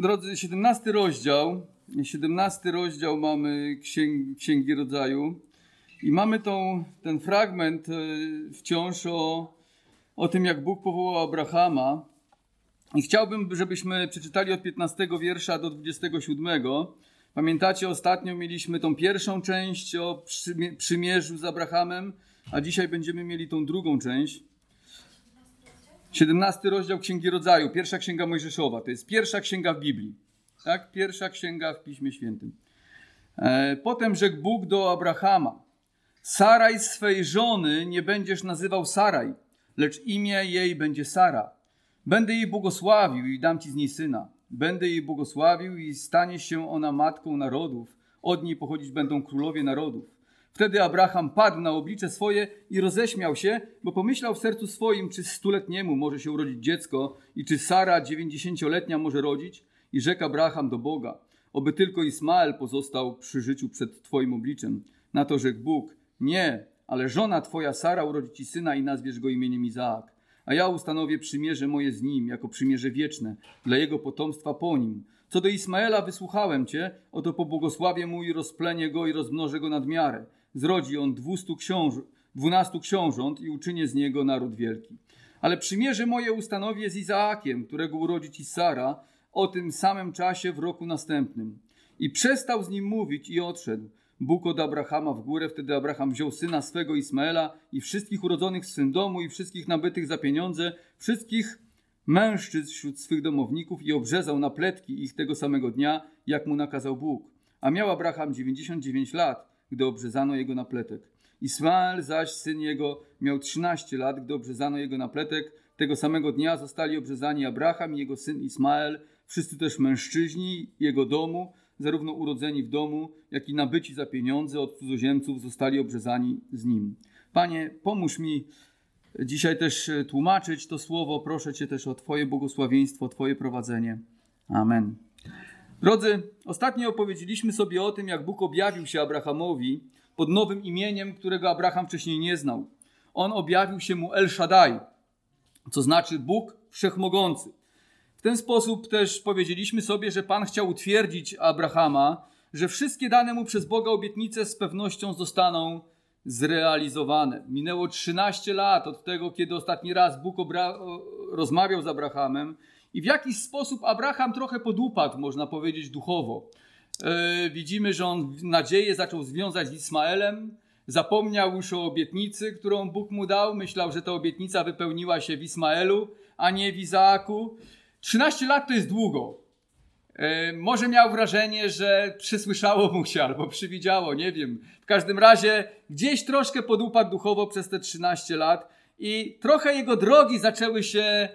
Drodzy, 17 rozdział. 17 rozdział mamy Księgi, Księgi Rodzaju. I mamy tą, ten fragment e, wciąż o, o tym, jak Bóg powołał Abrahama. I chciałbym, żebyśmy przeczytali od 15 wiersza do 27. Pamiętacie, ostatnio mieliśmy tą pierwszą część o przymierzu z Abrahamem, a dzisiaj będziemy mieli tą drugą część. 17 rozdział Księgi Rodzaju, pierwsza księga Mojżeszowa. To jest pierwsza księga w Biblii. Tak? Pierwsza księga w Piśmie Świętym. E, potem rzekł Bóg do Abrahama: Saraj swej żony nie będziesz nazywał Saraj, lecz imię jej będzie Sara. Będę jej błogosławił i dam ci z niej syna. Będę jej błogosławił i stanie się ona matką narodów. Od niej pochodzić będą królowie narodów. Wtedy Abraham padł na oblicze swoje i roześmiał się, bo pomyślał w sercu swoim, czy stuletniemu może się urodzić dziecko i czy Sara dziewięćdziesięcioletnia może rodzić. I rzekł Abraham do Boga, oby tylko Ismael pozostał przy życiu przed Twoim obliczem. Na to rzekł Bóg, nie, ale żona Twoja Sara urodzi Ci syna i nazwiesz go imieniem Izaak. A ja ustanowię przymierze moje z nim, jako przymierze wieczne, dla jego potomstwa po nim. Co do Ismaela wysłuchałem Cię, oto pobłogosławię mu i rozplenię go i rozmnożę go nad miarę zrodzi on dwustu książ dwunastu książąt i uczynię z niego naród wielki. Ale przymierze moje ustanowię z Izaakiem, którego urodzi ci Sara, o tym samym czasie w roku następnym. I przestał z nim mówić i odszedł. Bóg od Abrahama w górę, wtedy Abraham wziął syna swego Ismaela i wszystkich urodzonych w swym domu i wszystkich nabytych za pieniądze, wszystkich mężczyzn wśród swych domowników i obrzezał na pletki ich tego samego dnia, jak mu nakazał Bóg. A miał Abraham 99 lat gdy obrzezano jego napletek. Ismael zaś, syn jego, miał 13 lat, gdy obrzezano jego napletek. Tego samego dnia zostali obrzezani Abraham i jego syn Ismael, wszyscy też mężczyźni jego domu, zarówno urodzeni w domu, jak i nabyci za pieniądze od cudzoziemców, zostali obrzezani z nim. Panie, pomóż mi dzisiaj też tłumaczyć to słowo. Proszę Cię też o Twoje błogosławieństwo, Twoje prowadzenie. Amen. Drodzy, ostatnio opowiedzieliśmy sobie o tym, jak Bóg objawił się Abrahamowi pod nowym imieniem, którego Abraham wcześniej nie znał. On objawił się mu El Shaddai, co znaczy Bóg Wszechmogący. W ten sposób też powiedzieliśmy sobie, że Pan chciał utwierdzić Abrahama, że wszystkie dane mu przez Boga obietnice z pewnością zostaną zrealizowane. Minęło 13 lat od tego, kiedy ostatni raz Bóg rozmawiał z Abrahamem i w jakiś sposób Abraham trochę podupadł, można powiedzieć, duchowo. Yy, widzimy, że on nadzieję zaczął związać z Ismaelem, zapomniał już o obietnicy, którą Bóg mu dał. Myślał, że ta obietnica wypełniła się w Ismaelu, a nie w Izaaku. 13 lat to jest długo. Yy, może miał wrażenie, że przysłyszało mu się albo przywidziało, nie wiem. W każdym razie gdzieś troszkę podupadł duchowo przez te 13 lat i trochę jego drogi zaczęły się e,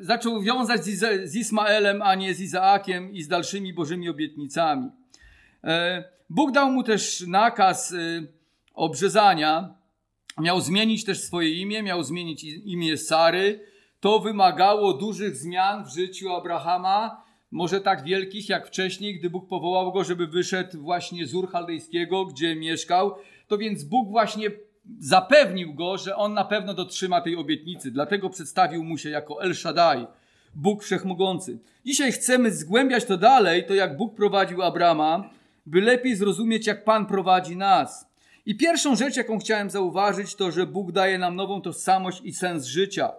zaczął wiązać z, z, Ismaelem, a nie z Izaakiem i z dalszymi Bożymi obietnicami. E, Bóg dał mu też nakaz e, obrzezania. Miał zmienić też swoje imię, miał zmienić imię Sary. To wymagało dużych zmian w życiu Abrahama, może tak wielkich jak wcześniej, gdy Bóg powołał go, żeby wyszedł właśnie z Ur Chaldejskiego, gdzie mieszkał. To więc Bóg właśnie zapewnił go, że on na pewno dotrzyma tej obietnicy. Dlatego przedstawił mu się jako El Shaddai, Bóg Wszechmogący. Dzisiaj chcemy zgłębiać to dalej, to jak Bóg prowadził Abrama, by lepiej zrozumieć, jak Pan prowadzi nas. I pierwszą rzecz, jaką chciałem zauważyć, to, że Bóg daje nam nową tożsamość i sens życia.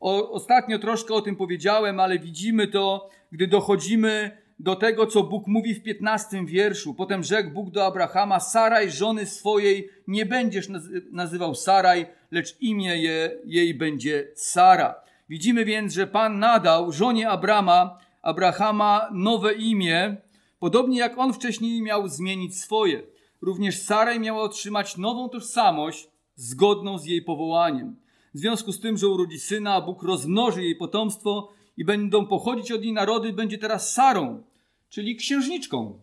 O, ostatnio troszkę o tym powiedziałem, ale widzimy to, gdy dochodzimy do tego, co Bóg mówi w 15 wierszu. Potem rzekł Bóg do Abrahama: Saraj, żony swojej, nie będziesz nazywał Saraj, lecz imię je, jej będzie Sara. Widzimy więc, że Pan nadał żonie Abrama, Abrahama nowe imię, podobnie jak on wcześniej miał zmienić swoje. Również Saraj miała otrzymać nową tożsamość zgodną z jej powołaniem. W związku z tym, że urodzi syna, Bóg rozmnoży jej potomstwo, i będą pochodzić od niej narody, będzie teraz Sarą, czyli księżniczką.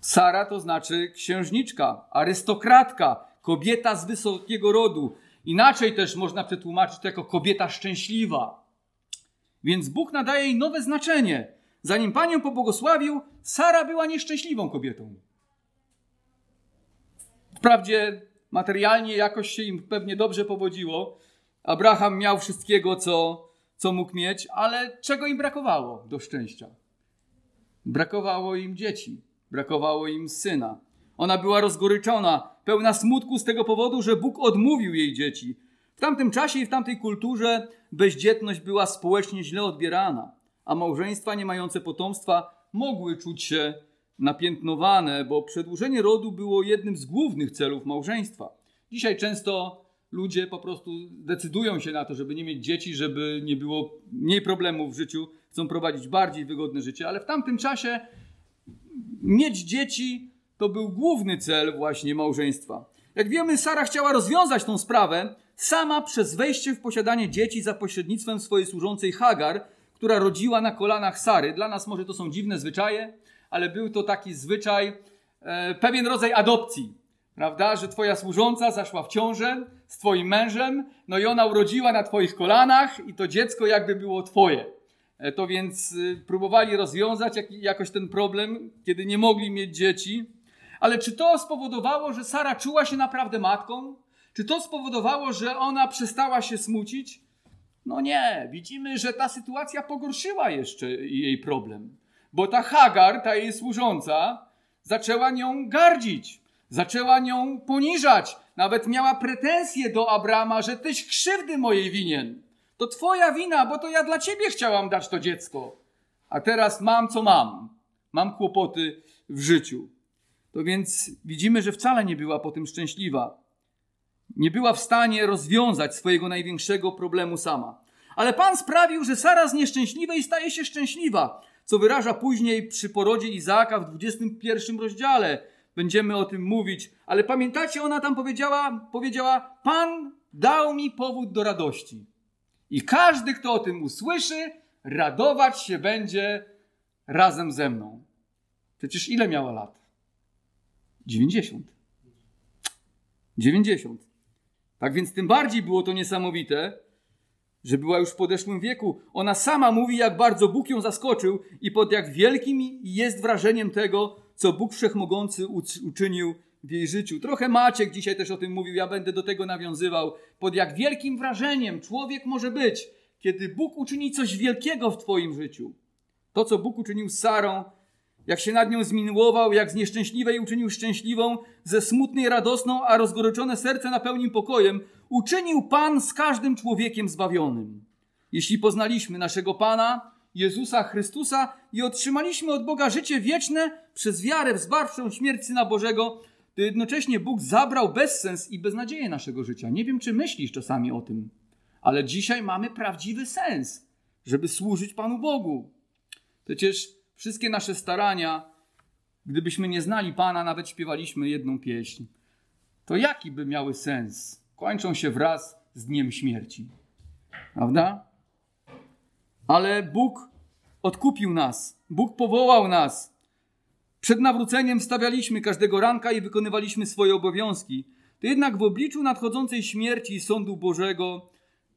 Sara to znaczy księżniczka, arystokratka, kobieta z wysokiego rodu. Inaczej też można przetłumaczyć to jako kobieta szczęśliwa. Więc Bóg nadaje jej nowe znaczenie. Zanim Panią pobłogosławił, Sara była nieszczęśliwą kobietą. Wprawdzie materialnie jakoś się im pewnie dobrze powodziło. Abraham miał wszystkiego, co co mógł mieć, ale czego im brakowało do szczęścia? Brakowało im dzieci, brakowało im syna. Ona była rozgoryczona, pełna smutku z tego powodu, że Bóg odmówił jej dzieci. W tamtym czasie i w tamtej kulturze bezdzietność była społecznie źle odbierana, a małżeństwa nie mające potomstwa mogły czuć się napiętnowane, bo przedłużenie rodu było jednym z głównych celów małżeństwa. Dzisiaj często ludzie po prostu decydują się na to, żeby nie mieć dzieci, żeby nie było mniej problemów w życiu, chcą prowadzić bardziej wygodne życie, ale w tamtym czasie mieć dzieci to był główny cel właśnie małżeństwa. Jak wiemy, Sara chciała rozwiązać tą sprawę sama przez wejście w posiadanie dzieci za pośrednictwem swojej służącej Hagar, która rodziła na kolanach Sary. Dla nas może to są dziwne zwyczaje, ale był to taki zwyczaj, e, pewien rodzaj adopcji, prawda? Że twoja służąca zaszła w ciążę z twoim mężem, no i ona urodziła na twoich kolanach i to dziecko jakby było twoje. E, to więc y, próbowali rozwiązać jak, jakoś ten problem, kiedy nie mogli mieć dzieci. Ale czy to spowodowało, że Sara czuła się naprawdę matką? Czy to spowodowało, że ona przestała się smucić? No nie, widzimy, że ta sytuacja pogorszyła jeszcze jej problem. Bo ta Hagar, ta jej służąca, zaczęła nią gardzić, zaczęła nią poniżać. Nawet miała pretensje do Abrama, że tyś krzywdy mojej winien. To twoja wina, bo to ja dla ciebie chciałam dać to dziecko. A teraz mam co mam. Mam kłopoty w życiu. To więc widzimy, że wcale nie była po tym szczęśliwa. Nie była w stanie rozwiązać swojego największego problemu sama. Ale Pan sprawił, że Sara z nieszczęśliwej staje się szczęśliwa, co wyraża później przy porodzie Izaaka w 21 rozdziale. Będziemy o tym mówić, ale pamiętacie, ona tam powiedziała, powiedziała: Pan dał mi powód do radości. I każdy, kto o tym usłyszy, radować się będzie razem ze mną. Przecież ile miała lat? 90. 90. Tak więc tym bardziej było to niesamowite, że była już w podeszłym wieku. Ona sama mówi, jak bardzo Bóg ją zaskoczył i pod jak wielkim jest wrażeniem tego, co Bóg Wszechmogący uczynił w jej życiu. Trochę Maciek dzisiaj też o tym mówił, ja będę do tego nawiązywał. Pod jak wielkim wrażeniem człowiek może być, kiedy Bóg uczyni coś wielkiego w Twoim życiu. To, co Bóg uczynił z Sarą, jak się nad nią zmiłował, jak z nieszczęśliwej uczynił szczęśliwą, ze smutnej radosną, a rozgoryczone serce napełnił pokojem, uczynił Pan z każdym człowiekiem zbawionym. Jeśli poznaliśmy naszego Pana, Jezusa Chrystusa i otrzymaliśmy od Boga życie wieczne przez wiarę w zbawczą śmierć Syna Bożego, to jednocześnie Bóg zabrał bezsens i beznadzieję naszego życia. Nie wiem, czy myślisz czasami o tym, ale dzisiaj mamy prawdziwy sens, żeby służyć Panu Bogu. Przecież wszystkie nasze starania, gdybyśmy nie znali Pana, nawet śpiewaliśmy jedną pieśń, to jaki by miały sens? Kończą się wraz z dniem śmierci. Prawda? Ale Bóg odkupił nas. Bóg powołał nas. Przed nawróceniem stawialiśmy każdego ranka i wykonywaliśmy swoje obowiązki. To jednak w obliczu nadchodzącej śmierci i sądu Bożego,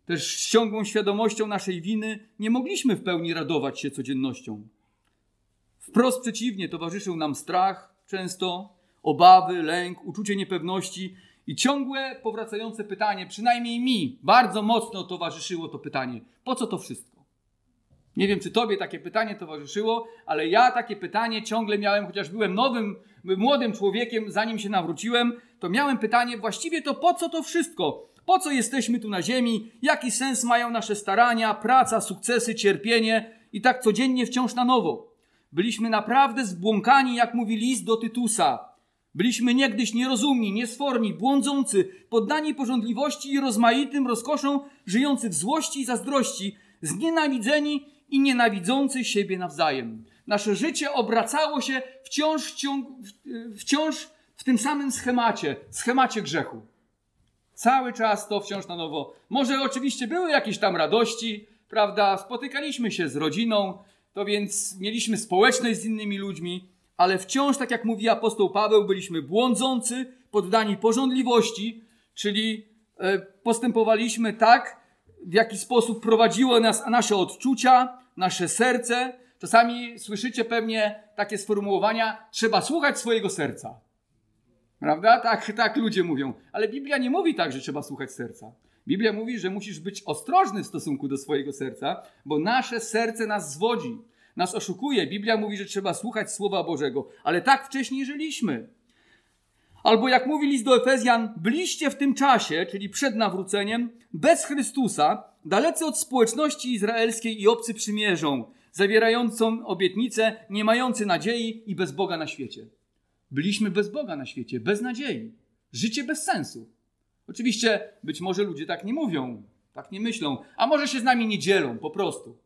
też z ciągłą świadomością naszej winy, nie mogliśmy w pełni radować się codziennością. Wprost przeciwnie, towarzyszył nam strach często, obawy, lęk, uczucie niepewności i ciągłe powracające pytanie, przynajmniej mi bardzo mocno towarzyszyło to pytanie: po co to wszystko? Nie wiem, czy tobie takie pytanie towarzyszyło, ale ja takie pytanie ciągle miałem, chociaż byłem nowym, młodym człowiekiem, zanim się nawróciłem, to miałem pytanie właściwie to po co to wszystko? Po co jesteśmy tu na ziemi? Jaki sens mają nasze starania, praca, sukcesy, cierpienie i tak codziennie wciąż na nowo? Byliśmy naprawdę zbłąkani, jak mówi list do Tytusa. Byliśmy niegdyś nierozumni, niesforni, błądzący, poddani porządliwości i rozmaitym rozkoszom, żyjący w złości i zazdrości, znienawidzeni i nienawidzący siebie nawzajem. Nasze życie obracało się wciąż w, ciąg, wciąż w tym samym schemacie, schemacie grzechu. Cały czas to wciąż na nowo. Może oczywiście były jakieś tam radości, prawda? Spotykaliśmy się z rodziną, to więc mieliśmy społeczność z innymi ludźmi, ale wciąż, tak jak mówi apostoł Paweł, byliśmy błądzący, poddani porządliwości, czyli e, postępowaliśmy tak, w jaki sposób prowadziło nas nasze odczucia, nasze serce. Czasami słyszycie pewnie takie sformułowania: trzeba słuchać swojego serca. Prawda? Tak, tak ludzie mówią. Ale Biblia nie mówi tak, że trzeba słuchać serca. Biblia mówi, że musisz być ostrożny w stosunku do swojego serca, bo nasze serce nas zwodzi, nas oszukuje. Biblia mówi, że trzeba słuchać Słowa Bożego, ale tak wcześniej żyliśmy. Albo jak mówi list do Efezjan, byliście w tym czasie, czyli przed nawróceniem, bez Chrystusa, dalecy od społeczności izraelskiej i obcy przymierzą, zawierającą obietnicę, nie mający nadziei i bez Boga na świecie. Byliśmy bez Boga na świecie, bez nadziei. Życie bez sensu. Oczywiście być może ludzie tak nie mówią, tak nie myślą, a może się z nami nie dzielą po prostu.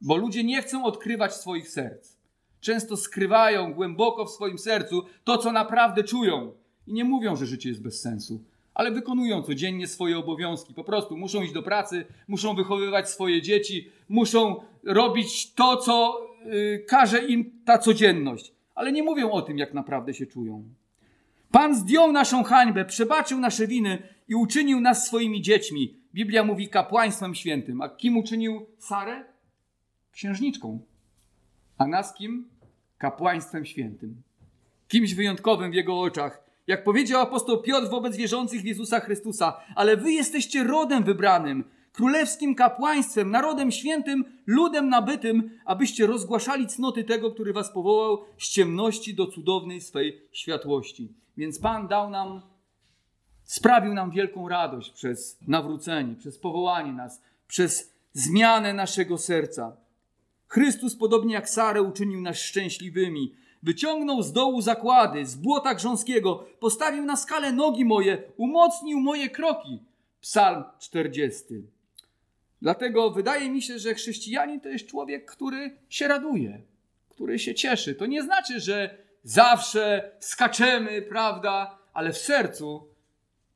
Bo ludzie nie chcą odkrywać swoich serc. Często skrywają głęboko w swoim sercu to, co naprawdę czują. I nie mówią, że życie jest bez sensu, ale wykonują codziennie swoje obowiązki. Po prostu muszą iść do pracy, muszą wychowywać swoje dzieci, muszą robić to, co yy, każe im ta codzienność. Ale nie mówią o tym, jak naprawdę się czują. Pan zdjął naszą hańbę, przebaczył nasze winy i uczynił nas swoimi dziećmi. Biblia mówi kapłaństwem świętym. A kim uczynił Sarę? Księżniczką. A nas kim? Kapłaństwem świętym. Kimś wyjątkowym w jego oczach. Jak powiedział apostoł Piotr wobec wierzących w Jezusa Chrystusa, ale wy jesteście rodem wybranym, królewskim kapłaństwem, narodem świętym, ludem nabytym, abyście rozgłaszali cnoty tego, który was powołał z ciemności do cudownej swej światłości. Więc Pan dał nam, sprawił nam wielką radość przez nawrócenie, przez powołanie nas, przez zmianę naszego serca. Chrystus, podobnie jak Sarę, uczynił nas szczęśliwymi. Wyciągnął z dołu zakłady, z błota grząskiego, postawił na skalę nogi moje, umocnił moje kroki. Psalm 40. Dlatego wydaje mi się, że chrześcijanin to jest człowiek, który się raduje, który się cieszy. To nie znaczy, że zawsze skaczemy, prawda, ale w sercu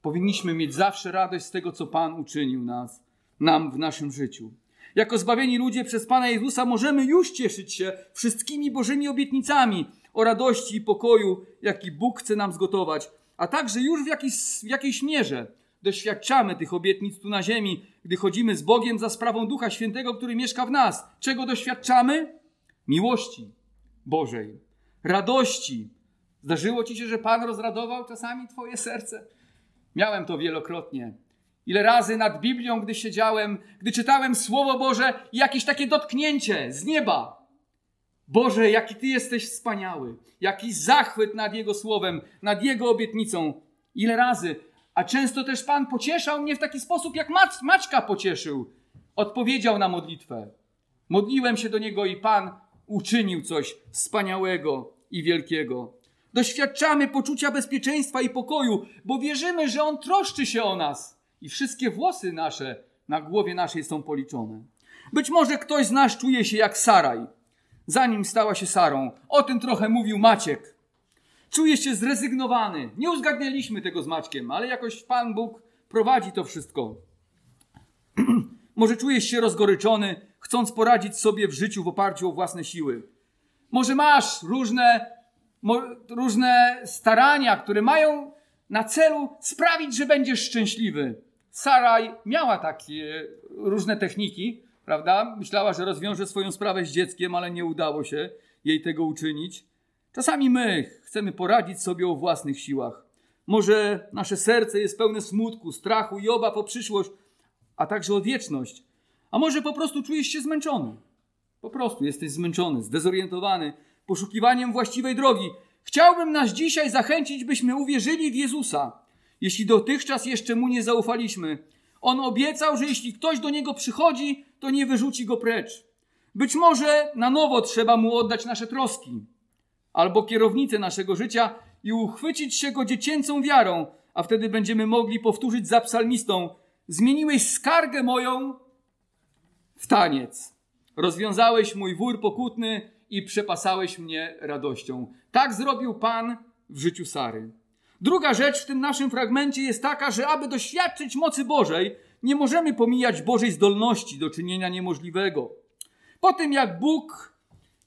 powinniśmy mieć zawsze radość z tego, co Pan uczynił nas, nam w naszym życiu. Jako zbawieni ludzie przez Pana Jezusa możemy już cieszyć się wszystkimi Bożymi obietnicami o radości i pokoju, jaki Bóg chce nam zgotować, a także już w jakiejś, w jakiejś mierze doświadczamy tych obietnic tu na ziemi, gdy chodzimy z Bogiem za sprawą Ducha Świętego, który mieszka w nas. Czego doświadczamy? Miłości Bożej, radości. Zdarzyło ci się, że Pan rozradował czasami Twoje serce? Miałem to wielokrotnie. Ile razy nad Biblią, gdy siedziałem, gdy czytałem Słowo Boże, jakieś takie dotknięcie z nieba. Boże, jaki Ty jesteś wspaniały, jaki zachwyt nad Jego Słowem, nad Jego obietnicą. Ile razy a często też Pan pocieszał mnie w taki sposób, jak Mac, Maćka pocieszył. Odpowiedział na modlitwę. Modliłem się do Niego i Pan uczynił coś wspaniałego i wielkiego. Doświadczamy poczucia bezpieczeństwa i pokoju, bo wierzymy, że On troszczy się o nas i wszystkie włosy nasze na głowie naszej są policzone. Być może ktoś z nas czuje się jak Saraj, zanim stała się Sarą. O tym trochę mówił Maciek. Czujesz się zrezygnowany. Nie uzgadnialiśmy tego z Maćkiem, ale jakoś Pan Bóg prowadzi to wszystko. Może czujesz się rozgoryczony, chcąc poradzić sobie w życiu w oparciu o własne siły. Może masz różne, mo, różne starania, które mają na celu sprawić, że będziesz szczęśliwy. Saraj miała takie różne techniki, prawda? Myślała, że rozwiąże swoją sprawę z dzieckiem, ale nie udało się jej tego uczynić. Czasami my chcemy poradzić sobie o własnych siłach. Może nasze serce jest pełne smutku, strachu i obaw o przyszłość, a także o wieczność. A może po prostu czujesz się zmęczony. Po prostu jesteś zmęczony, zdezorientowany poszukiwaniem właściwej drogi. Chciałbym nas dzisiaj zachęcić, byśmy uwierzyli w Jezusa. Jeśli dotychczas jeszcze mu nie zaufaliśmy, on obiecał, że jeśli ktoś do niego przychodzi, to nie wyrzuci go precz. Być może na nowo trzeba mu oddać nasze troski albo kierownicę naszego życia i uchwycić się go dziecięcą wiarą, a wtedy będziemy mogli powtórzyć za psalmistą: Zmieniłeś skargę moją w taniec. Rozwiązałeś mój wór pokutny i przepasałeś mnie radością. Tak zrobił Pan w życiu Sary. Druga rzecz w tym naszym fragmencie jest taka, że aby doświadczyć mocy Bożej, nie możemy pomijać Bożej zdolności do czynienia niemożliwego. Po tym jak Bóg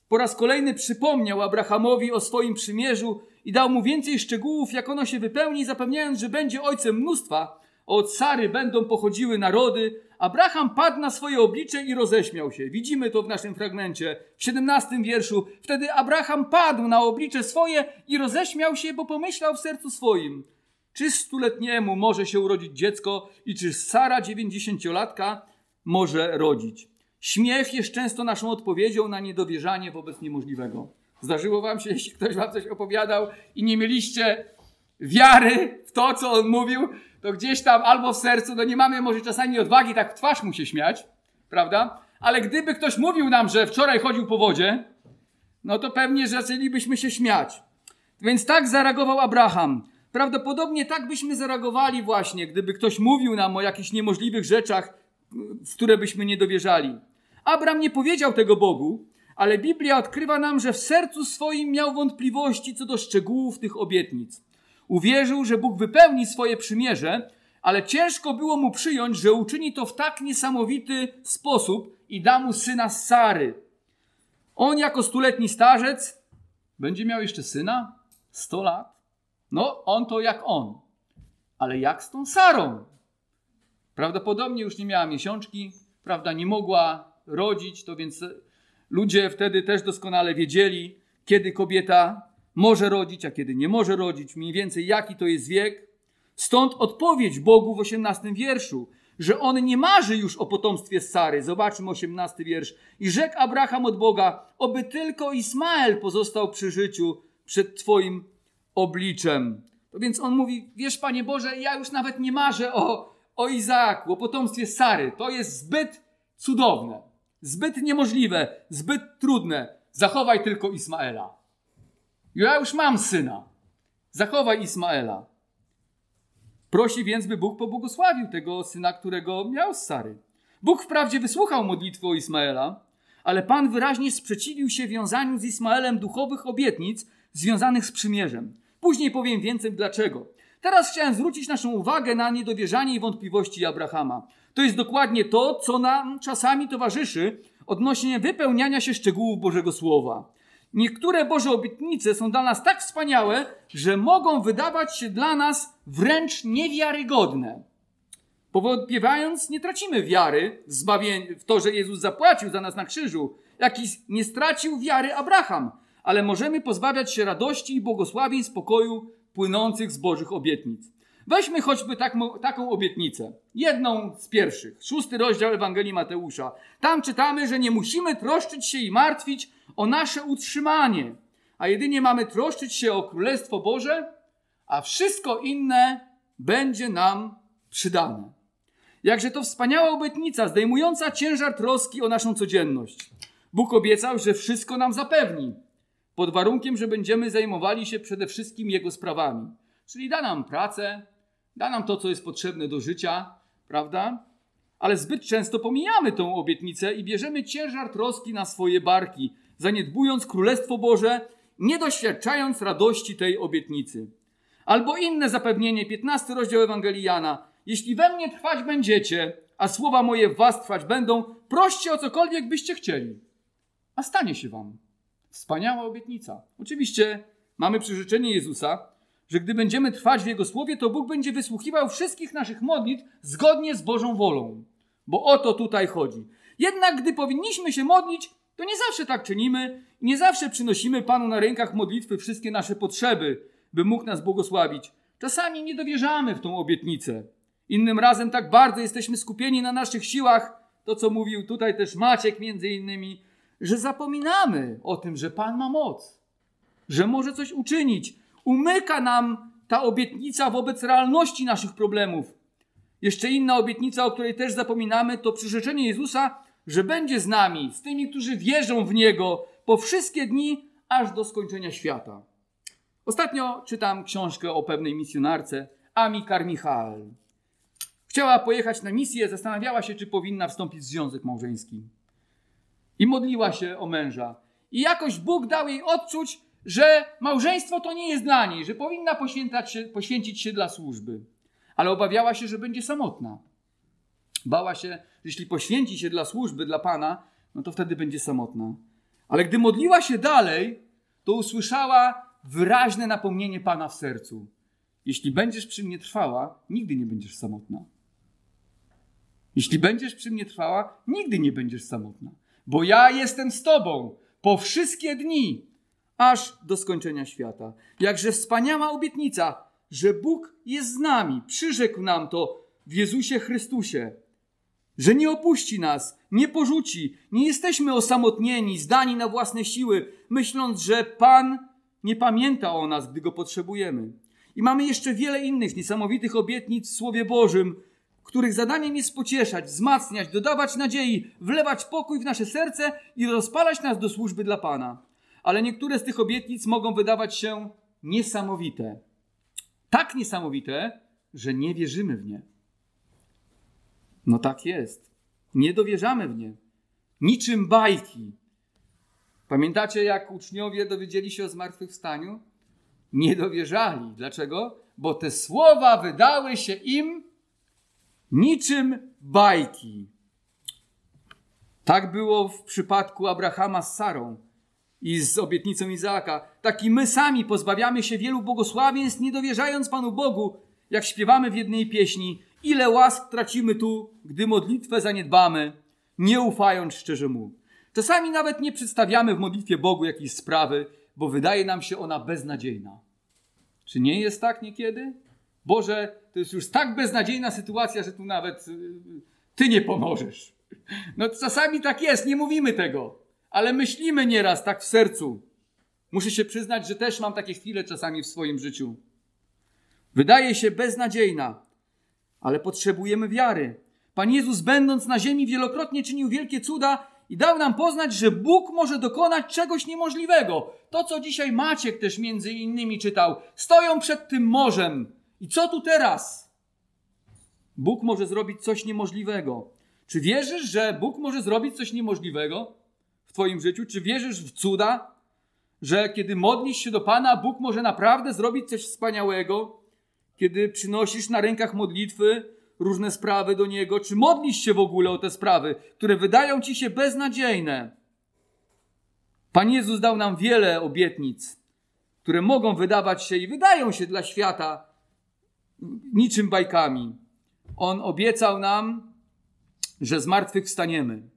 po raz kolejny przypomniał Abrahamowi o swoim przymierzu i dał mu więcej szczegółów, jak ono się wypełni, zapewniając, że będzie ojcem mnóstwa, od Sary będą pochodziły narody. Abraham padł na swoje oblicze i roześmiał się. Widzimy to w naszym fragmencie, w 17 wierszu. Wtedy Abraham padł na oblicze swoje i roześmiał się, bo pomyślał w sercu swoim. Czy stuletniemu może się urodzić dziecko i czy Sara dziewięćdziesięciolatka może rodzić? Śmiech jest często naszą odpowiedzią na niedowierzanie wobec niemożliwego. Zdarzyło wam się, jeśli ktoś wam coś opowiadał i nie mieliście wiary w to, co on mówił, to gdzieś tam albo w sercu, no nie mamy może czasami odwagi tak w twarz mu się śmiać, prawda? Ale gdyby ktoś mówił nam, że wczoraj chodził po wodzie, no to pewnie zaczęlibyśmy się śmiać. Więc tak zareagował Abraham. Prawdopodobnie tak byśmy zareagowali właśnie, gdyby ktoś mówił nam o jakichś niemożliwych rzeczach, w które byśmy nie dowierzali. Abraham nie powiedział tego Bogu, ale Biblia odkrywa nam, że w sercu swoim miał wątpliwości co do szczegółów tych obietnic. Uwierzył, że Bóg wypełni swoje przymierze, ale ciężko było mu przyjąć, że uczyni to w tak niesamowity sposób i da mu syna Sary. On jako stuletni starzec będzie miał jeszcze syna? Sto lat? No, on to jak on. Ale jak z tą Sarą? Prawdopodobnie już nie miała miesiączki, prawda, nie mogła rodzić, to więc ludzie wtedy też doskonale wiedzieli, kiedy kobieta może rodzić, a kiedy nie może rodzić, mniej więcej jaki to jest wiek. Stąd odpowiedź Bogu w osiemnastym wierszu, że on nie marzy już o potomstwie Sary. Zobaczmy osiemnasty wiersz. I rzekł Abraham od Boga, oby tylko Ismael pozostał przy życiu przed Twoim obliczem. To więc on mówi, wiesz Panie Boże, ja już nawet nie marzę o, o Izaaku, o potomstwie Sary. To jest zbyt cudowne, zbyt niemożliwe, zbyt trudne. Zachowaj tylko Ismaela. Ja już mam syna. Zachowaj Ismaela. Prosi więc, by Bóg pobłogosławił tego syna, którego miał z Sary. Bóg wprawdzie wysłuchał modlitwy o Ismaela, ale Pan wyraźnie sprzeciwił się wiązaniu z Ismaelem duchowych obietnic związanych z przymierzem. Później powiem więcej dlaczego. Teraz chciałem zwrócić naszą uwagę na niedowierzanie i wątpliwości Abrahama. To jest dokładnie to, co nam czasami towarzyszy odnośnie wypełniania się szczegółów Bożego Słowa. Niektóre Boże obietnice są dla nas tak wspaniałe, że mogą wydawać się dla nas wręcz niewiarygodne. Powątpiewając, nie tracimy wiary w, zbawienie, w to, że Jezus zapłacił za nas na krzyżu, jak i nie stracił wiary Abraham, ale możemy pozbawiać się radości i błogosławień spokoju płynących z Bożych obietnic. Weźmy choćby tak, taką obietnicę. Jedną z pierwszych. Szósty rozdział Ewangelii Mateusza. Tam czytamy, że nie musimy troszczyć się i martwić o nasze utrzymanie, a jedynie mamy troszczyć się o Królestwo Boże, a wszystko inne będzie nam przydane. Jakże to wspaniała obietnica, zdejmująca ciężar troski o naszą codzienność. Bóg obiecał, że wszystko nam zapewni, pod warunkiem, że będziemy zajmowali się przede wszystkim Jego sprawami. Czyli da nam pracę, da nam to, co jest potrzebne do życia, prawda? Ale zbyt często pomijamy tą obietnicę i bierzemy ciężar troski na swoje barki, zaniedbując Królestwo Boże, nie doświadczając radości tej obietnicy. Albo inne zapewnienie, 15 rozdział Ewangelii Jana. Jeśli we mnie trwać będziecie, a słowa moje w was trwać będą, proście o cokolwiek byście chcieli, a stanie się wam. Wspaniała obietnica. Oczywiście mamy przyrzeczenie Jezusa, że gdy będziemy trwać w Jego słowie, to Bóg będzie wysłuchiwał wszystkich naszych modlitw zgodnie z Bożą wolą. Bo o to tutaj chodzi. Jednak gdy powinniśmy się modlić, to nie zawsze tak czynimy i nie zawsze przynosimy Panu na rękach modlitwy wszystkie nasze potrzeby, by mógł nas błogosławić. Czasami nie dowierzamy w tą obietnicę. Innym razem tak bardzo jesteśmy skupieni na naszych siłach, to co mówił tutaj też Maciek między innymi, że zapominamy o tym, że Pan ma moc, że może coś uczynić. Umyka nam ta obietnica wobec realności naszych problemów. Jeszcze inna obietnica, o której też zapominamy, to przyrzeczenie Jezusa, że będzie z nami, z tymi, którzy wierzą w Niego po wszystkie dni, aż do skończenia świata. Ostatnio czytam książkę o pewnej misjonarce, Ami Karmichael. Chciała pojechać na misję, zastanawiała się, czy powinna wstąpić w związek małżeński. I modliła się o męża. I jakoś Bóg dał jej odczuć, że małżeństwo to nie jest dla niej, że powinna się, poświęcić się dla służby. Ale obawiała się, że będzie samotna. Bała się, że jeśli poświęci się dla służby, dla Pana, no to wtedy będzie samotna. Ale gdy modliła się dalej, to usłyszała wyraźne napomnienie Pana w sercu. Jeśli będziesz przy mnie trwała, nigdy nie będziesz samotna. Jeśli będziesz przy mnie trwała, nigdy nie będziesz samotna. Bo ja jestem z Tobą po wszystkie dni, aż do skończenia świata. Jakże wspaniała obietnica, że Bóg jest z nami. Przyrzekł nam to w Jezusie Chrystusie. Że nie opuści nas, nie porzuci, nie jesteśmy osamotnieni, zdani na własne siły, myśląc, że Pan nie pamięta o nas, gdy go potrzebujemy. I mamy jeszcze wiele innych niesamowitych obietnic w Słowie Bożym, których zadaniem jest pocieszać, wzmacniać, dodawać nadziei, wlewać pokój w nasze serce i rozpalać nas do służby dla Pana. Ale niektóre z tych obietnic mogą wydawać się niesamowite. Tak niesamowite, że nie wierzymy w nie. No tak jest. Nie dowierzamy w nie. Niczym bajki. Pamiętacie, jak uczniowie dowiedzieli się o zmartwychwstaniu? Nie dowierzali. Dlaczego? Bo te słowa wydały się im niczym bajki. Tak było w przypadku Abrahama z Sarą i z obietnicą Izaaka. Tak i my sami pozbawiamy się wielu błogosławieństw, nie dowierzając Panu Bogu, jak śpiewamy w jednej pieśni. Ile łask tracimy tu, gdy modlitwę zaniedbamy, nie ufając szczerze Mu. Czasami nawet nie przedstawiamy w modlitwie Bogu jakiejś sprawy, bo wydaje nam się ona beznadziejna. Czy nie jest tak niekiedy? Boże, to jest już tak beznadziejna sytuacja, że tu nawet y, Ty nie pomożesz. No czasami tak jest, nie mówimy tego, ale myślimy nieraz tak w sercu. Muszę się przyznać, że też mam takie chwile czasami w swoim życiu. Wydaje się beznadziejna, ale potrzebujemy wiary. Pan Jezus, będąc na ziemi, wielokrotnie czynił wielkie cuda i dał nam poznać, że Bóg może dokonać czegoś niemożliwego. To, co dzisiaj Maciek też między innymi czytał. Stoją przed tym morzem. I co tu teraz? Bóg może zrobić coś niemożliwego. Czy wierzysz, że Bóg może zrobić coś niemożliwego w Twoim życiu? Czy wierzysz w cuda? Że kiedy modlisz się do Pana, Bóg może naprawdę zrobić coś wspaniałego? Kiedy przynosisz na rękach modlitwy różne sprawy do Niego? Czy modlisz się w ogóle o te sprawy, które wydają Ci się beznadziejne? Pan Jezus dał nam wiele obietnic, które mogą wydawać się i wydają się dla świata niczym bajkami. On obiecał nam, że z martwych wstaniemy,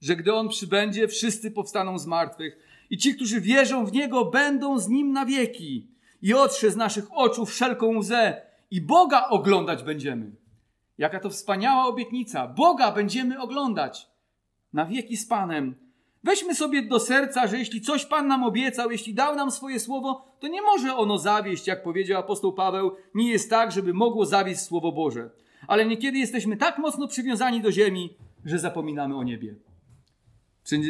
że gdy On przybędzie, wszyscy powstaną z martwych i ci, którzy wierzą w Niego, będą z Nim na wieki i otrze z naszych oczu wszelką łzę i Boga oglądać będziemy. Jaka to wspaniała obietnica. Boga będziemy oglądać na wieki z Panem. Weźmy sobie do serca, że jeśli coś Pan nam obiecał, jeśli dał nam swoje słowo, to nie może ono zawieść, jak powiedział apostoł Paweł. Nie jest tak, żeby mogło zawieść słowo Boże. Ale niekiedy jesteśmy tak mocno przywiązani do ziemi, że zapominamy o niebie. Czy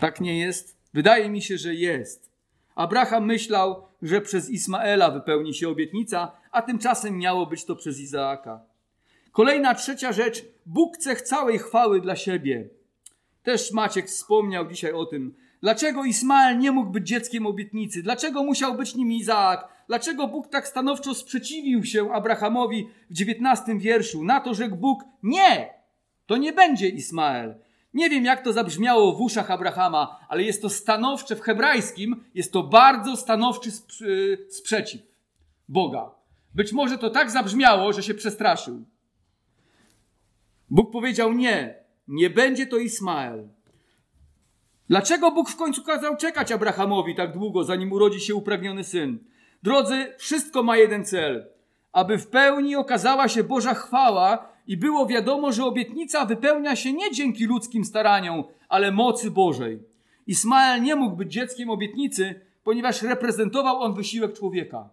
tak nie jest? Wydaje mi się, że jest. Abraham myślał, że przez Ismaela wypełni się obietnica, a tymczasem miało być to przez Izaaka. Kolejna trzecia rzecz. Bóg chce całej chwały dla siebie. Też Maciek wspomniał dzisiaj o tym. Dlaczego Ismael nie mógł być dzieckiem obietnicy? Dlaczego musiał być nim Izaak? Dlaczego Bóg tak stanowczo sprzeciwił się Abrahamowi w dziewiętnastym wierszu? Na to rzekł Bóg, nie, to nie będzie Ismael. Nie wiem, jak to zabrzmiało w uszach Abrahama, ale jest to stanowcze w hebrajskim, jest to bardzo stanowczy sprzeciw Boga. Być może to tak zabrzmiało, że się przestraszył. Bóg powiedział nie, nie będzie to Ismael. Dlaczego Bóg w końcu kazał czekać Abrahamowi tak długo, zanim urodzi się upragniony syn? Drodzy, wszystko ma jeden cel. Aby w pełni okazała się Boża chwała i było wiadomo, że obietnica wypełnia się nie dzięki ludzkim staraniom, ale mocy Bożej. Ismael nie mógł być dzieckiem obietnicy, ponieważ reprezentował on wysiłek człowieka.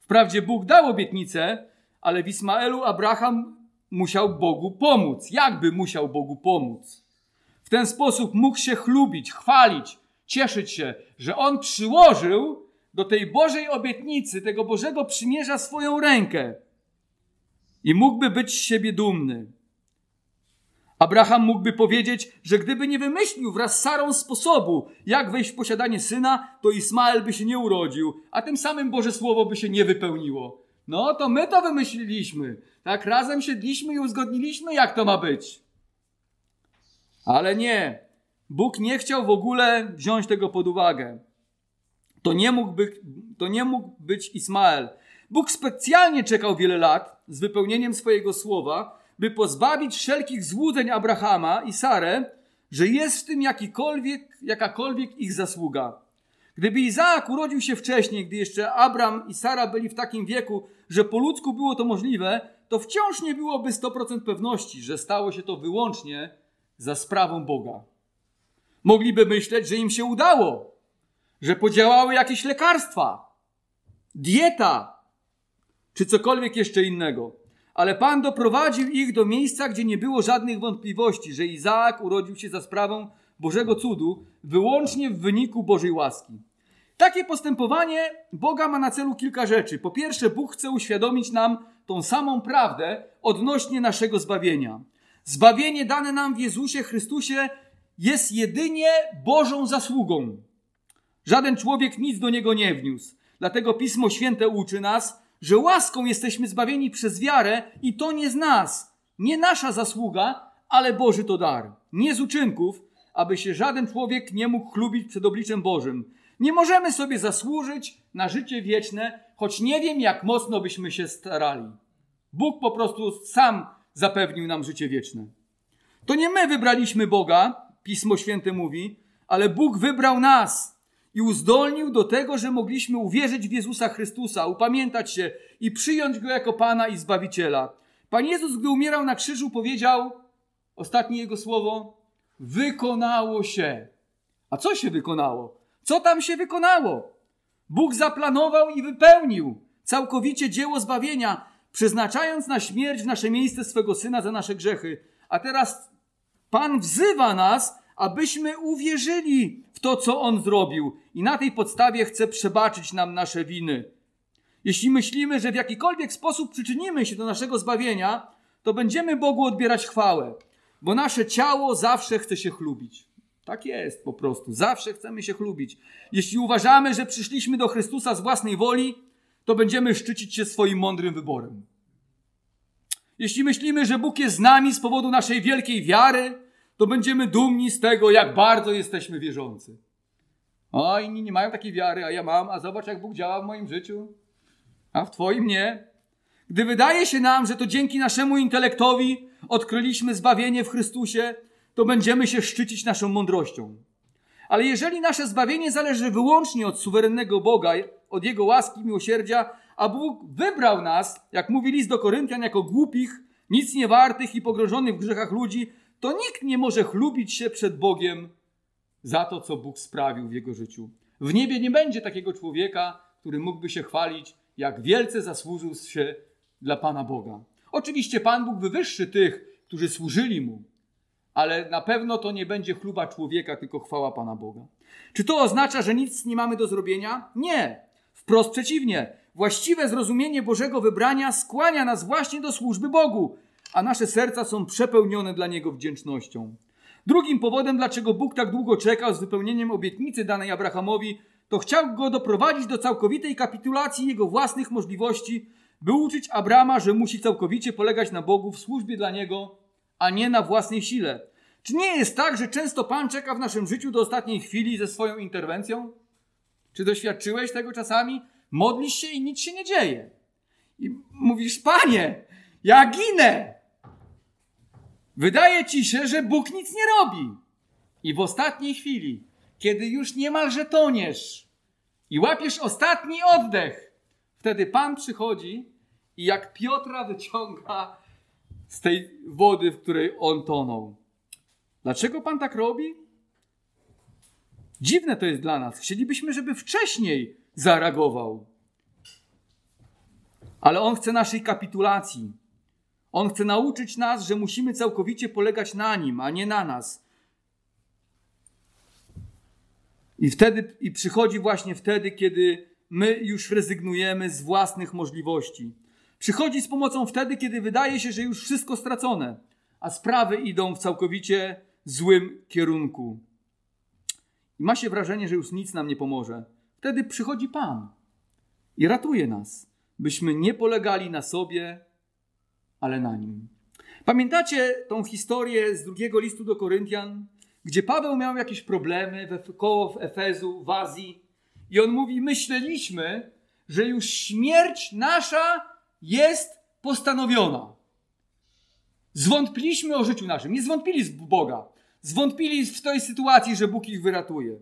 Wprawdzie Bóg dał obietnicę, ale w Ismaelu Abraham musiał Bogu pomóc. Jakby musiał Bogu pomóc? W ten sposób mógł się chlubić, chwalić, cieszyć się, że on przyłożył do tej Bożej obietnicy, tego Bożego przymierza swoją rękę i mógłby być z siebie dumny. Abraham mógłby powiedzieć, że gdyby nie wymyślił wraz z Sarą sposobu, jak wejść w posiadanie syna, to Ismael by się nie urodził, a tym samym Boże Słowo by się nie wypełniło. No to my to wymyśliliśmy. Tak razem siedliśmy i uzgodniliśmy, jak to ma być. Ale nie. Bóg nie chciał w ogóle wziąć tego pod uwagę. To nie mógł być, to nie mógł być Ismael. Bóg specjalnie czekał wiele lat z wypełnieniem swojego słowa, by pozbawić wszelkich złudzeń Abrahama i Sarę, że jest w tym jakikolwiek, jakakolwiek ich zasługa. Gdyby Izaak urodził się wcześniej, gdy jeszcze Abram i Sara byli w takim wieku, że po ludzku było to możliwe, to wciąż nie byłoby 100% pewności, że stało się to wyłącznie za sprawą Boga. Mogliby myśleć, że im się udało, że podziałały jakieś lekarstwa, dieta, czy cokolwiek jeszcze innego. Ale Pan doprowadził ich do miejsca, gdzie nie było żadnych wątpliwości, że Izaak urodził się za sprawą Bożego cudu, wyłącznie w wyniku Bożej łaski. Takie postępowanie Boga ma na celu kilka rzeczy. Po pierwsze, Bóg chce uświadomić nam tą samą prawdę odnośnie naszego zbawienia. Zbawienie dane nam w Jezusie Chrystusie jest jedynie Bożą zasługą. Żaden człowiek nic do niego nie wniósł. Dlatego Pismo Święte uczy nas, że łaską jesteśmy zbawieni przez wiarę i to nie z nas, nie nasza zasługa, ale Boży to dar. Nie z uczynków, aby się żaden człowiek nie mógł chlubić przed obliczem Bożym. Nie możemy sobie zasłużyć na życie wieczne, choć nie wiem, jak mocno byśmy się starali. Bóg po prostu sam zapewnił nam życie wieczne. To nie my wybraliśmy Boga, Pismo Święte mówi, ale Bóg wybrał nas i uzdolnił do tego, że mogliśmy uwierzyć w Jezusa Chrystusa, upamiętać się i przyjąć Go jako Pana i Zbawiciela. Pan Jezus, gdy umierał na krzyżu, powiedział, ostatnie Jego słowo, wykonało się. A co się wykonało? Co tam się wykonało? Bóg zaplanował i wypełnił całkowicie dzieło zbawienia, przeznaczając na śmierć w nasze miejsce swego Syna za nasze grzechy. A teraz Pan wzywa nas, abyśmy uwierzyli to, co On zrobił i na tej podstawie chce przebaczyć nam nasze winy. Jeśli myślimy, że w jakikolwiek sposób przyczynimy się do naszego zbawienia, to będziemy Bogu odbierać chwałę, bo nasze ciało zawsze chce się chlubić. Tak jest po prostu. Zawsze chcemy się chlubić. Jeśli uważamy, że przyszliśmy do Chrystusa z własnej woli, to będziemy szczycić się swoim mądrym wyborem. Jeśli myślimy, że Bóg jest z nami z powodu naszej wielkiej wiary, to będziemy dumni z tego, jak bardzo jesteśmy wierzący. O, inni nie mają takiej wiary, a ja mam, a zobacz, jak Bóg działa w moim życiu, a w Twoim nie. Gdy wydaje się nam, że to dzięki naszemu intelektowi odkryliśmy zbawienie w Chrystusie, to będziemy się szczycić naszą mądrością. Ale jeżeli nasze zbawienie zależy wyłącznie od suwerennego Boga, od Jego łaski i miłosierdzia, a Bóg wybrał nas, jak mówi list do Koryntian, jako głupich, nic nie wartych i pogrążonych w grzechach ludzi, to nikt nie może chlubić się przed Bogiem za to, co Bóg sprawił w jego życiu. W niebie nie będzie takiego człowieka, który mógłby się chwalić, jak wielce zasłużył się dla Pana Boga. Oczywiście Pan Bóg wywyższy tych, którzy służyli Mu, ale na pewno to nie będzie chluba człowieka, tylko chwała Pana Boga. Czy to oznacza, że nic nie mamy do zrobienia? Nie. Wprost przeciwnie. Właściwe zrozumienie Bożego wybrania skłania nas właśnie do służby Bogu, a nasze serca są przepełnione dla Niego wdzięcznością. Drugim powodem, dlaczego Bóg tak długo czekał z wypełnieniem obietnicy danej Abrahamowi, to chciał go doprowadzić do całkowitej kapitulacji jego własnych możliwości, by uczyć Abrama, że musi całkowicie polegać na Bogu w służbie dla Niego, a nie na własnej sile. Czy nie jest tak, że często Pan czeka w naszym życiu do ostatniej chwili ze swoją interwencją? Czy doświadczyłeś tego czasami? Modlisz się i nic się nie dzieje. I mówisz, Panie, ja ginę. Wydaje ci się, że Bóg nic nie robi. I w ostatniej chwili, kiedy już niemalże toniesz i łapiesz ostatni oddech, wtedy Pan przychodzi i jak Piotra wyciąga z tej wody, w której on tonął. Dlaczego Pan tak robi? Dziwne to jest dla nas. Chcielibyśmy, żeby wcześniej zareagował. Ale On chce naszej kapitulacji. On chce nauczyć nas, że musimy całkowicie polegać na Nim, a nie na nas. I wtedy i przychodzi właśnie wtedy, kiedy my już rezygnujemy z własnych możliwości. Przychodzi z pomocą wtedy, kiedy wydaje się, że już wszystko stracone, a sprawy idą w całkowicie złym kierunku. I ma się wrażenie, że już nic nam nie pomoże. Wtedy przychodzi Pan i ratuje nas, byśmy nie polegali na sobie, ale na nim. Pamiętacie tą historię z drugiego listu do Koryntian, gdzie Paweł miał jakieś problemy koło w Efezu, w Azji i on mówi: Myśleliśmy, że już śmierć nasza jest postanowiona. Zwątpiliśmy o życiu naszym, nie zwątpili z Boga, zwątpili w tej sytuacji, że Bóg ich wyratuje.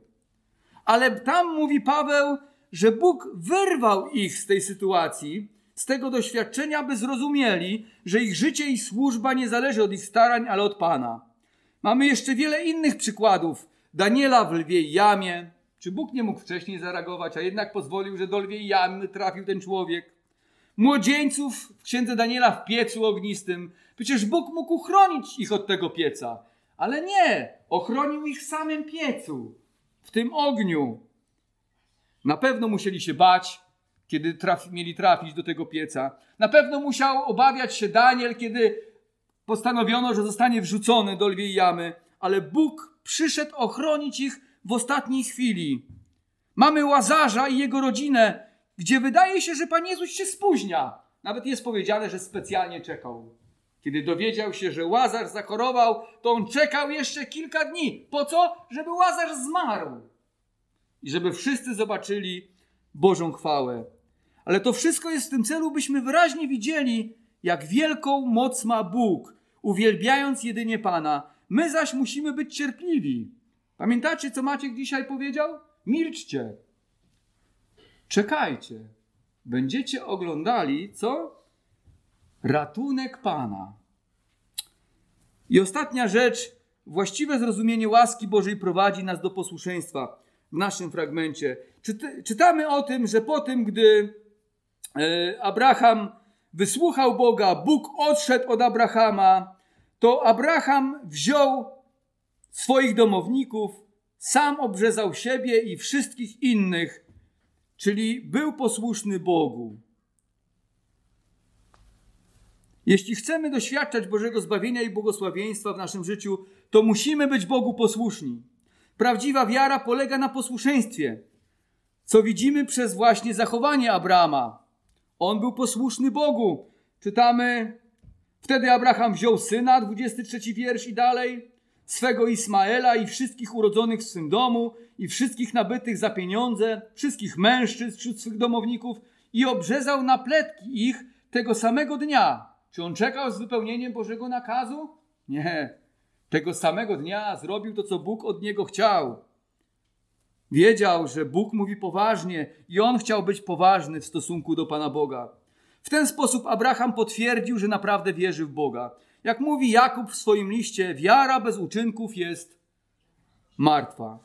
Ale tam mówi Paweł, że Bóg wyrwał ich z tej sytuacji, z tego doświadczenia, by zrozumieli, że ich życie i służba nie zależy od ich starań, ale od Pana. Mamy jeszcze wiele innych przykładów. Daniela w lwiej jamie. Czy Bóg nie mógł wcześniej zareagować, a jednak pozwolił, że do lwiej jamy trafił ten człowiek? Młodzieńców w księdze Daniela w piecu ognistym. Przecież Bóg mógł uchronić ich od tego pieca. Ale nie, ochronił ich w samym piecu, w tym ogniu. Na pewno musieli się bać, kiedy traf, mieli trafić do tego pieca. Na pewno musiał obawiać się Daniel, kiedy postanowiono, że zostanie wrzucony do lwiej jamy, ale Bóg przyszedł ochronić ich w ostatniej chwili. Mamy Łazarza i jego rodzinę, gdzie wydaje się, że Pan Jezus się spóźnia. Nawet jest powiedziane, że specjalnie czekał. Kiedy dowiedział się, że Łazarz zachorował, to on czekał jeszcze kilka dni. Po co? Żeby Łazarz zmarł. I żeby wszyscy zobaczyli Bożą chwałę. Ale to wszystko jest w tym celu, byśmy wyraźnie widzieli, jak wielką moc ma Bóg, uwielbiając jedynie Pana. My zaś musimy być cierpliwi. Pamiętacie, co Maciek dzisiaj powiedział? Milczcie. Czekajcie. Będziecie oglądali, co? Ratunek Pana. I ostatnia rzecz, właściwe zrozumienie łaski Bożej prowadzi nas do posłuszeństwa w naszym fragmencie. Czytamy o tym, że po tym, gdy Abraham wysłuchał Boga, Bóg odszedł od Abrahama, to Abraham wziął swoich domowników, sam obrzezał siebie i wszystkich innych, czyli był posłuszny Bogu. Jeśli chcemy doświadczać Bożego zbawienia i błogosławieństwa w naszym życiu, to musimy być Bogu posłuszni. Prawdziwa wiara polega na posłuszeństwie, co widzimy przez właśnie zachowanie Abrama. On był posłuszny Bogu. Czytamy, wtedy Abraham wziął syna, 23 wiersz i dalej, swego Ismaela i wszystkich urodzonych w swym domu i wszystkich nabytych za pieniądze, wszystkich mężczyzn wśród swych domowników i obrzezał na pletki ich tego samego dnia. Czy on czekał z wypełnieniem Bożego nakazu? Nie. Tego samego dnia zrobił to, co Bóg od niego chciał. Wiedział, że Bóg mówi poważnie i on chciał być poważny w stosunku do Pana Boga. W ten sposób Abraham potwierdził, że naprawdę wierzy w Boga. Jak mówi Jakub w swoim liście, wiara bez uczynków jest martwa.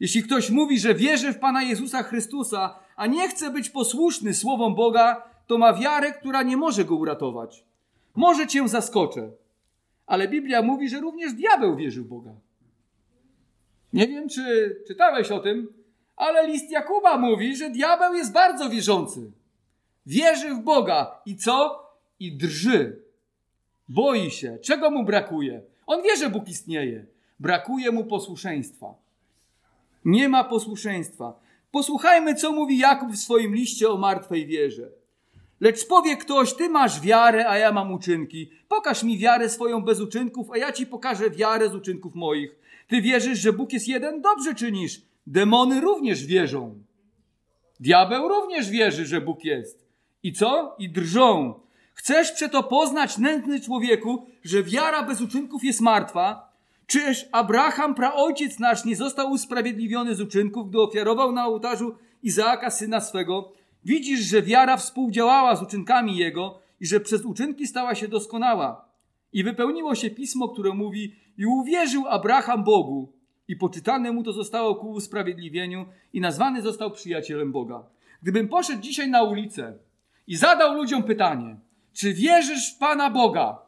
Jeśli ktoś mówi, że wierzy w Pana Jezusa Chrystusa, a nie chce być posłuszny słowom Boga, to ma wiarę, która nie może go uratować. Może cię zaskoczę, ale Biblia mówi, że również diabeł wierzy w Boga. Nie wiem, czy czytałeś o tym, ale list Jakuba mówi, że diabeł jest bardzo wierzący. Wierzy w Boga i co? I drży. Boi się. Czego mu brakuje? On wie, że Bóg istnieje. Brakuje mu posłuszeństwa. Nie ma posłuszeństwa. Posłuchajmy, co mówi Jakub w swoim liście o martwej wierze. Lecz powie ktoś, ty masz wiarę, a ja mam uczynki. Pokaż mi wiarę swoją bez uczynków, a ja ci pokażę wiarę z uczynków moich. Ty wierzysz, że Bóg jest jeden? Dobrze czynisz. Demony również wierzą. Diabeł również wierzy, że Bóg jest. I co? I drżą. Chcesz przeto poznać, nędzny człowieku, że wiara bez uczynków jest martwa? Czyż Abraham, praojciec nasz, nie został usprawiedliwiony z uczynków, gdy ofiarował na ołtarzu Izaaka, syna swego? Widzisz, że wiara współdziałała z uczynkami jego i że przez uczynki stała się doskonała. I wypełniło się pismo, które mówi: I uwierzył Abraham Bogu, i poczytane mu to zostało ku usprawiedliwieniu, i nazwany został przyjacielem Boga. Gdybym poszedł dzisiaj na ulicę i zadał ludziom pytanie: Czy wierzysz w Pana Boga?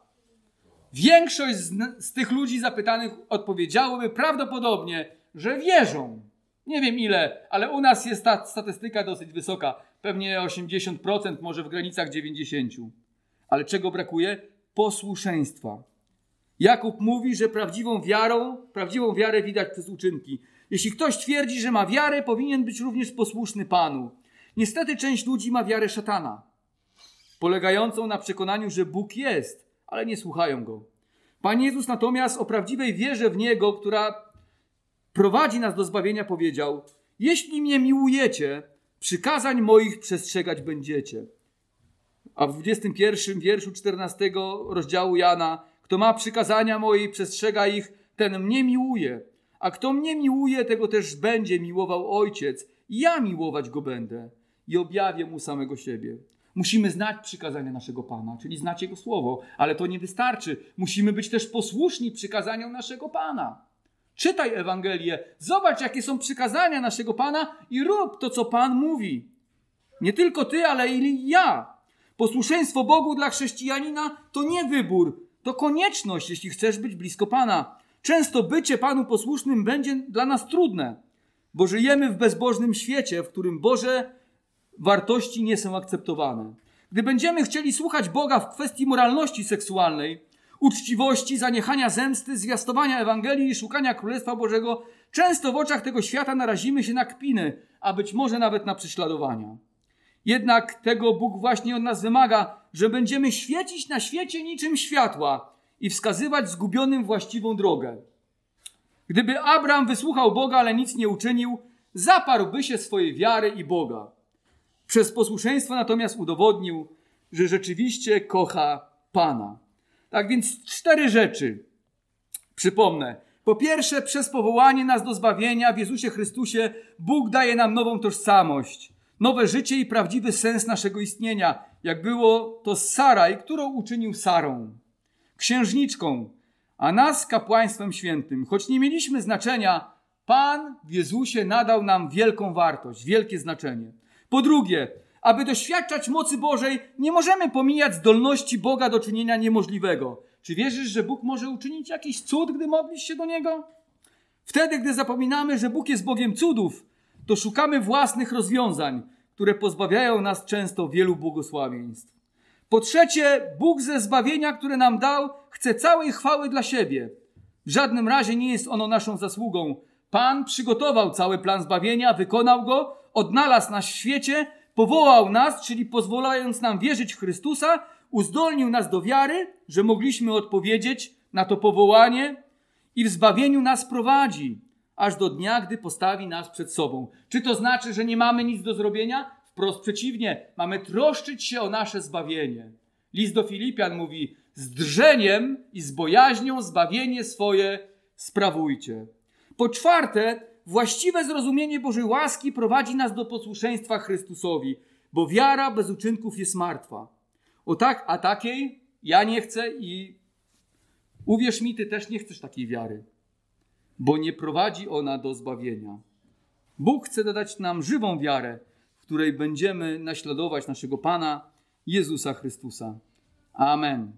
Większość z, z tych ludzi zapytanych odpowiedziałoby prawdopodobnie, że wierzą. Nie wiem ile, ale u nas jest ta statystyka dosyć wysoka. Pewnie 80%, może w granicach 90%. Ale czego brakuje? Posłuszeństwa. Jakub mówi, że prawdziwą wiarą, prawdziwą wiarę widać przez uczynki. Jeśli ktoś twierdzi, że ma wiarę, powinien być również posłuszny Panu. Niestety część ludzi ma wiarę szatana, polegającą na przekonaniu, że Bóg jest, ale nie słuchają Go. Pan Jezus natomiast o prawdziwej wierze w Niego, która prowadzi nas do zbawienia, powiedział: Jeśli mnie miłujecie, przykazań moich przestrzegać będziecie. A w 21 wierszu 14 rozdziału Jana, kto ma przykazania moje i przestrzega ich, ten mnie miłuje. A kto mnie miłuje, tego też będzie miłował Ojciec. I ja miłować go będę i objawię mu samego siebie. Musimy znać przykazania naszego Pana, czyli znać Jego słowo, ale to nie wystarczy. Musimy być też posłuszni przykazaniom naszego Pana. Czytaj Ewangelię, zobacz, jakie są przykazania naszego Pana i rób to, co Pan mówi. Nie tylko ty, ale i ja. Posłuszeństwo Bogu dla chrześcijanina to nie wybór, to konieczność, jeśli chcesz być blisko Pana. Często bycie Panu posłusznym będzie dla nas trudne, bo żyjemy w bezbożnym świecie, w którym Boże wartości nie są akceptowane. Gdy będziemy chcieli słuchać Boga w kwestii moralności seksualnej, uczciwości, zaniechania zemsty, zwiastowania Ewangelii i szukania Królestwa Bożego, często w oczach tego świata narazimy się na kpiny, a być może nawet na prześladowania. Jednak tego Bóg właśnie od nas wymaga, że będziemy świecić na świecie niczym światła i wskazywać zgubionym właściwą drogę. Gdyby Abraham wysłuchał Boga, ale nic nie uczynił, zaparłby się swojej wiary i Boga. Przez posłuszeństwo natomiast udowodnił, że rzeczywiście kocha Pana. Tak więc cztery rzeczy. Przypomnę. Po pierwsze, przez powołanie nas do zbawienia w Jezusie Chrystusie Bóg daje nam nową tożsamość, nowe życie i prawdziwy sens naszego istnienia, jak było to z Saraj, którą uczynił Sarą, księżniczką, a nas kapłaństwem świętym. Choć nie mieliśmy znaczenia, Pan w Jezusie nadał nam wielką wartość, wielkie znaczenie. Po drugie, aby doświadczać mocy Bożej, nie możemy pomijać zdolności Boga do czynienia niemożliwego. Czy wierzysz, że Bóg może uczynić jakiś cud, gdy modlisz się do Niego? Wtedy, gdy zapominamy, że Bóg jest Bogiem cudów, to szukamy własnych rozwiązań, które pozbawiają nas często wielu błogosławieństw. Po trzecie, Bóg ze zbawienia, które nam dał, chce całej chwały dla siebie. W żadnym razie nie jest ono naszą zasługą. Pan przygotował cały plan zbawienia, wykonał go, odnalazł nas w świecie, powołał nas, czyli pozwalając nam wierzyć w Chrystusa, uzdolnił nas do wiary, że mogliśmy odpowiedzieć na to powołanie i w zbawieniu nas prowadzi, aż do dnia, gdy postawi nas przed sobą. Czy to znaczy, że nie mamy nic do zrobienia? Wprost przeciwnie, mamy troszczyć się o nasze zbawienie. List do Filipian mówi: z drżeniem i z bojaźnią zbawienie swoje sprawujcie. Po czwarte, właściwe zrozumienie Bożej łaski prowadzi nas do posłuszeństwa Chrystusowi, bo wiara bez uczynków jest martwa. O tak, a takiej ja nie chcę i uwierz mi, ty też nie chcesz takiej wiary, bo nie prowadzi ona do zbawienia. Bóg chce dodać nam żywą wiarę, w której będziemy naśladować naszego Pana Jezusa Chrystusa. Amen.